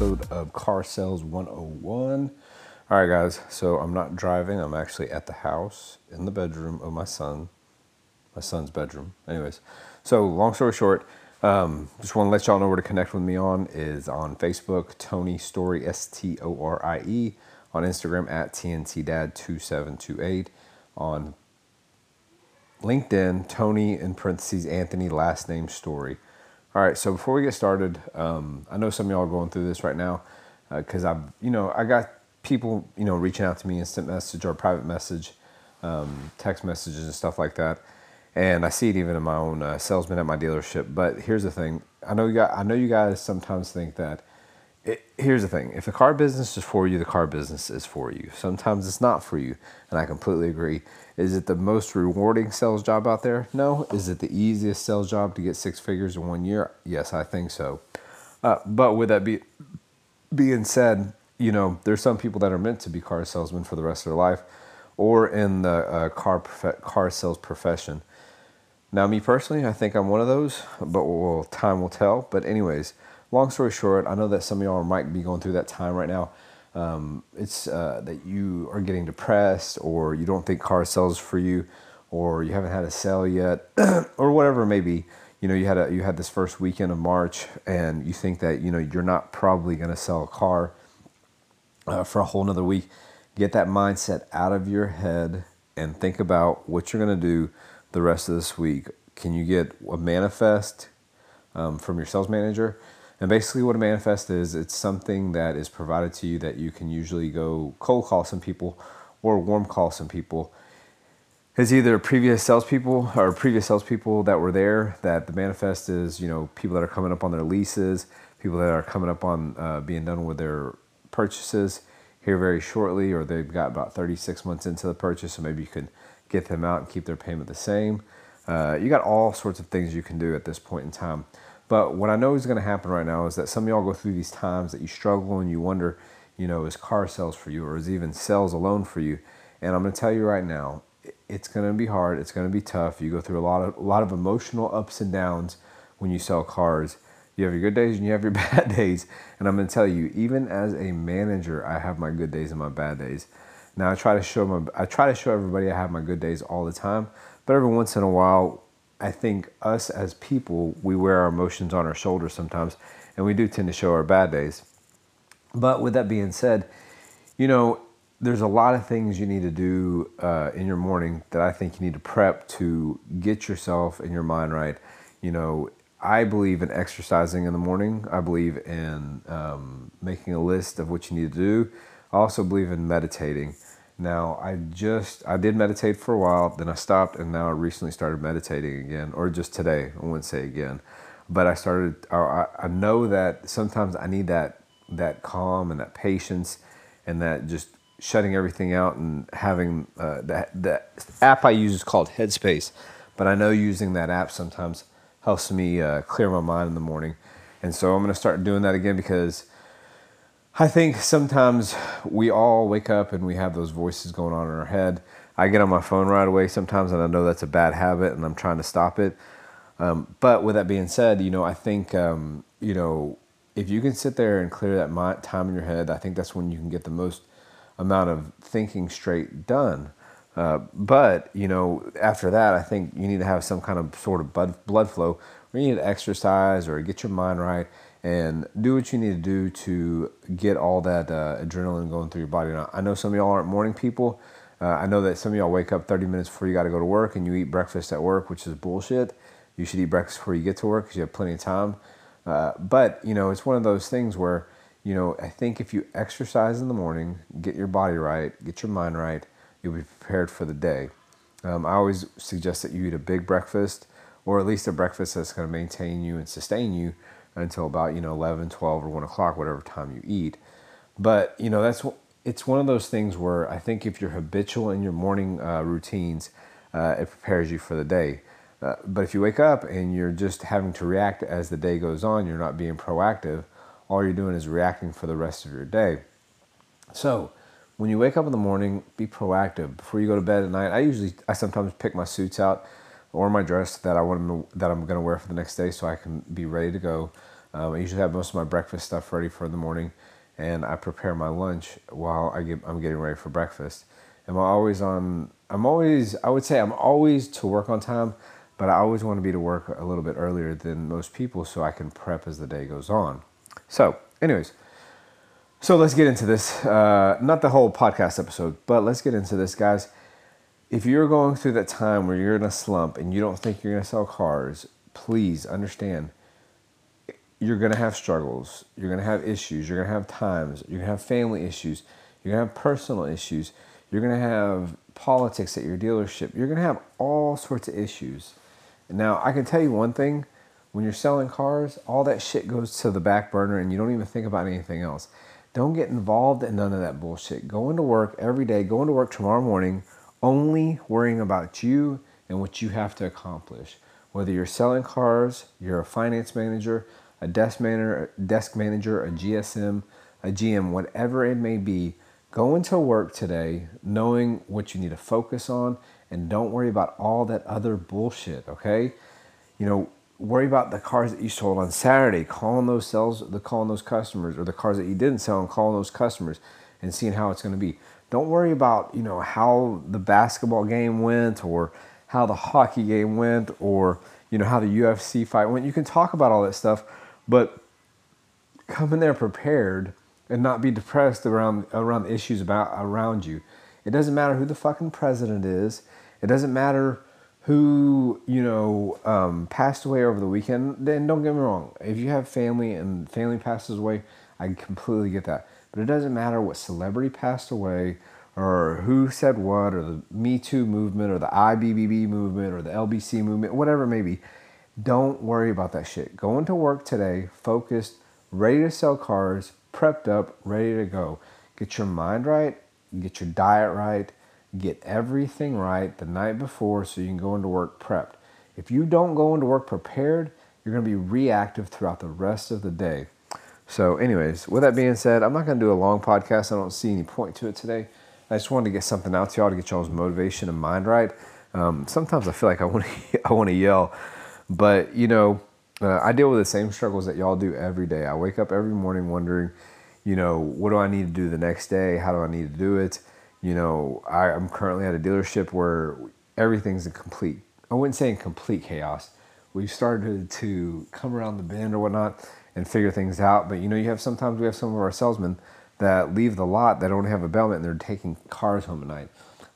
episode of Car Sales 101. All right, guys, so I'm not driving. I'm actually at the house in the bedroom of my son, my son's bedroom. Anyways, so long story short, um, just want to let y'all know where to connect with me on is on Facebook, Tony Storie, S T O R I E, on Instagram at TNT Dad 2728 on LinkedIn, Tony in parentheses, Anthony, last name Storie. All right, so before we get started, um, I know some of y'all are going through this right now because uh, I've, you know, I got people, you know, reaching out to me, instant message or private message, um, text messages and stuff like that. And I see it even in my own uh, salesman at my dealership. But here's the thing: I know you got, I know you guys sometimes think that. It, here's the thing: if the car business is for you, the car business is for you. Sometimes it's not for you, and I completely agree. Is it the most rewarding sales job out there? No. Is it the easiest sales job to get six figures in one year? Yes, I think so. Uh, but with that be, being said, you know, there's some people that are meant to be car salesmen for the rest of their life or in the uh, car, prof- car sales profession. Now, me personally, I think I'm one of those, but well, time will tell. But, anyways, long story short, I know that some of y'all might be going through that time right now. Um, it's uh, that you are getting depressed or you don't think car sells for you or you haven't had a sale yet or whatever it may be. You know you had a you had this first weekend of march and you think that you know you're not probably going to sell a car uh, for a whole another week. Get that mindset out of your head and think about what you're going to do the rest of this week. Can you get a manifest um, from your sales manager and basically, what a manifest is, it's something that is provided to you that you can usually go cold call some people or warm call some people. It's either previous salespeople or previous salespeople that were there. That the manifest is, you know, people that are coming up on their leases, people that are coming up on uh, being done with their purchases here very shortly, or they've got about 36 months into the purchase, so maybe you can get them out and keep their payment the same. Uh, you got all sorts of things you can do at this point in time. But what I know is going to happen right now is that some of y'all go through these times that you struggle and you wonder, you know, is car sales for you or is even sales alone for you? And I'm going to tell you right now, it's going to be hard. It's going to be tough. You go through a lot of a lot of emotional ups and downs when you sell cars. You have your good days and you have your bad days. And I'm going to tell you, even as a manager, I have my good days and my bad days. Now I try to show my I try to show everybody I have my good days all the time, but every once in a while I think us as people, we wear our emotions on our shoulders sometimes, and we do tend to show our bad days. But with that being said, you know, there's a lot of things you need to do uh, in your morning that I think you need to prep to get yourself and your mind right. You know, I believe in exercising in the morning. I believe in um, making a list of what you need to do. I also believe in meditating. Now, I just, I did meditate for a while, then I stopped, and now I recently started meditating again, or just today, I wouldn't say again. But I started, I, know that sometimes I need that, that calm and that patience and that just shutting everything out and having uh, that, that app I use is called Headspace. But I know using that app sometimes helps me uh, clear my mind in the morning. And so I'm going to start doing that again because I think sometimes we all wake up and we have those voices going on in our head. I get on my phone right away sometimes, and I know that's a bad habit, and I'm trying to stop it. Um, but with that being said, you know, I think um, you know if you can sit there and clear that time in your head, I think that's when you can get the most amount of thinking straight done. Uh, but you know, after that, I think you need to have some kind of sort of blood blood flow. You need to exercise or get your mind right and do what you need to do to get all that uh, adrenaline going through your body. Now, I know some of y'all aren't morning people. Uh, I know that some of y'all wake up 30 minutes before you got to go to work and you eat breakfast at work, which is bullshit. You should eat breakfast before you get to work because you have plenty of time. Uh, but, you know, it's one of those things where, you know, I think if you exercise in the morning, get your body right, get your mind right, you'll be prepared for the day. Um, I always suggest that you eat a big breakfast or at least a breakfast that's going to maintain you and sustain you until about you know 11 12 or 1 o'clock whatever time you eat. But you know that's it's one of those things where i think if you're habitual in your morning uh, routines uh, it prepares you for the day. Uh, but if you wake up and you're just having to react as the day goes on you're not being proactive all you're doing is reacting for the rest of your day. So when you wake up in the morning be proactive. Before you go to bed at night i usually i sometimes pick my suits out or my dress that I want to, that I'm going to wear for the next day so I can be ready to go. Um, I usually have most of my breakfast stuff ready for the morning, and I prepare my lunch while I get I'm getting ready for breakfast. Am I always on? I'm always I would say I'm always to work on time, but I always want to be to work a little bit earlier than most people so I can prep as the day goes on. So, anyways, so let's get into this. Uh, not the whole podcast episode, but let's get into this, guys. If you're going through that time where you're in a slump and you don't think you're going to sell cars, please understand you're going to have struggles. You're going to have issues. You're going to have times. You're going to have family issues. You're going to have personal issues. You're going to have politics at your dealership. You're going to have all sorts of issues. Now, I can tell you one thing when you're selling cars, all that shit goes to the back burner and you don't even think about anything else. Don't get involved in none of that bullshit. Go into work every day, go into work tomorrow morning, only worrying about you and what you have to accomplish. Whether you're selling cars, you're a finance manager, a desk manager, desk manager, a GSM, a GM, whatever it may be, go into work today knowing what you need to focus on and don't worry about all that other bullshit, okay? You know, worry about the cars that you sold on Saturday, calling those sales, the calling those customers, or the cars that you didn't sell and calling those customers and seeing how it's going to be. Don't worry about you know how the basketball game went or how the hockey game went or you know how the UFC fight went. You can talk about all that stuff, but come in there prepared and not be depressed around around the issues about around you. It doesn't matter who the fucking president is. It doesn't matter who you know um, passed away over the weekend. Then don't get me wrong. If you have family and family passes away, I completely get that. But it doesn't matter what celebrity passed away or who said what or the Me Too movement or the IBBB movement or the LBC movement, whatever it may be. Don't worry about that shit. Go into work today, focused, ready to sell cars, prepped up, ready to go. Get your mind right, get your diet right, get everything right the night before so you can go into work prepped. If you don't go into work prepared, you're going to be reactive throughout the rest of the day. So, anyways, with that being said, I'm not going to do a long podcast. I don't see any point to it today. I just wanted to get something out to y'all to get y'all's motivation and mind right. Um, sometimes I feel like I want to I want to yell, but you know, uh, I deal with the same struggles that y'all do every day. I wake up every morning wondering, you know, what do I need to do the next day? How do I need to do it? You know, I, I'm currently at a dealership where everything's in complete, I wouldn't say in complete chaos. We've started to come around the bend or whatnot and figure things out. But you know, you have sometimes we have some of our salesmen that leave the lot that don't have a bailment and they're taking cars home at night.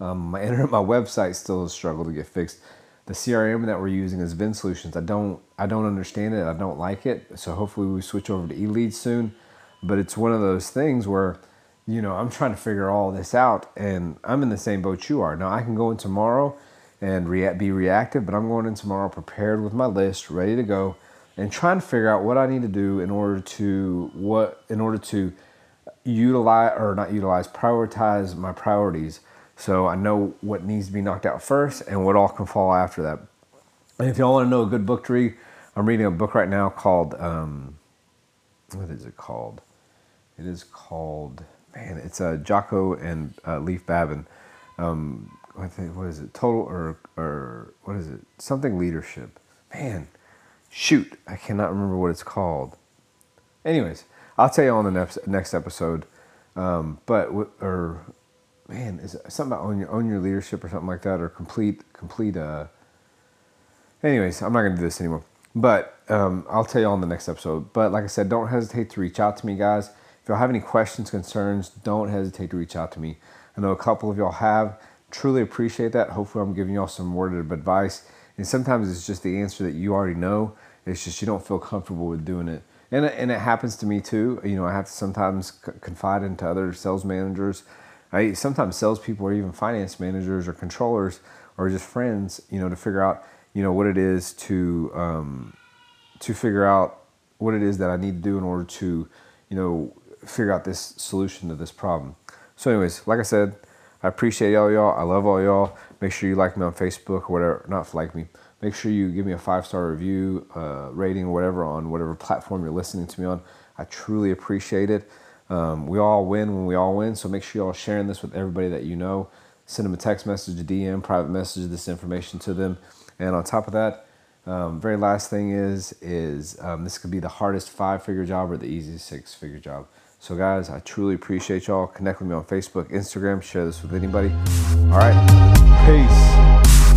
Um, my internet, my website still has struggled to get fixed. The CRM that we're using is VinSolutions. I don't I don't understand it. I don't like it. So hopefully we switch over to eLeads soon. But it's one of those things where you know, I'm trying to figure all this out and I'm in the same boat you are. Now I can go in tomorrow and be reactive, but I'm going in tomorrow prepared with my list, ready to go and trying to figure out what I need to do in order to what in order to utilize or not utilize prioritize my priorities so I know what needs to be knocked out first and what all can fall after that. And if y'all want to know a good book to read, I'm reading a book right now called um, what is it called? It is called man, it's uh, Jocko and uh, Leif Babin. Um, what, what is it? Total or or what is it? Something leadership. Man, shoot, I cannot remember what it's called. Anyways, I'll tell you on the next next episode. Um, but or man, is something about own your own your leadership or something like that, or complete complete. Uh, anyways, I'm not gonna do this anymore. But um, I'll tell you on the next episode. But like I said, don't hesitate to reach out to me, guys. If y'all have any questions, concerns, don't hesitate to reach out to me. I know a couple of y'all have. Truly appreciate that. Hopefully, I'm giving y'all some word of advice. And sometimes it's just the answer that you already know. It's just you don't feel comfortable with doing it. And, and it happens to me too. You know, I have to sometimes confide into other sales managers. I sometimes salespeople or even finance managers or controllers or just friends. You know, to figure out you know what it is to um, to figure out what it is that I need to do in order to you know figure out this solution to this problem. So, anyways, like I said, I appreciate all y'all. I love all y'all. Make sure you like me on Facebook or whatever. Not like me. Make sure you give me a five star review, uh, rating, or whatever on whatever platform you're listening to me on. I truly appreciate it. Um, we all win when we all win. So make sure y'all sharing this with everybody that you know. Send them a text message, a DM, private message, this information to them. And on top of that, Um, very last thing is is um, this could be the hardest five figure job or the easiest six figure job. So guys, I truly appreciate y'all. Connect with me on Facebook, Instagram, share this with anybody. All right, peace.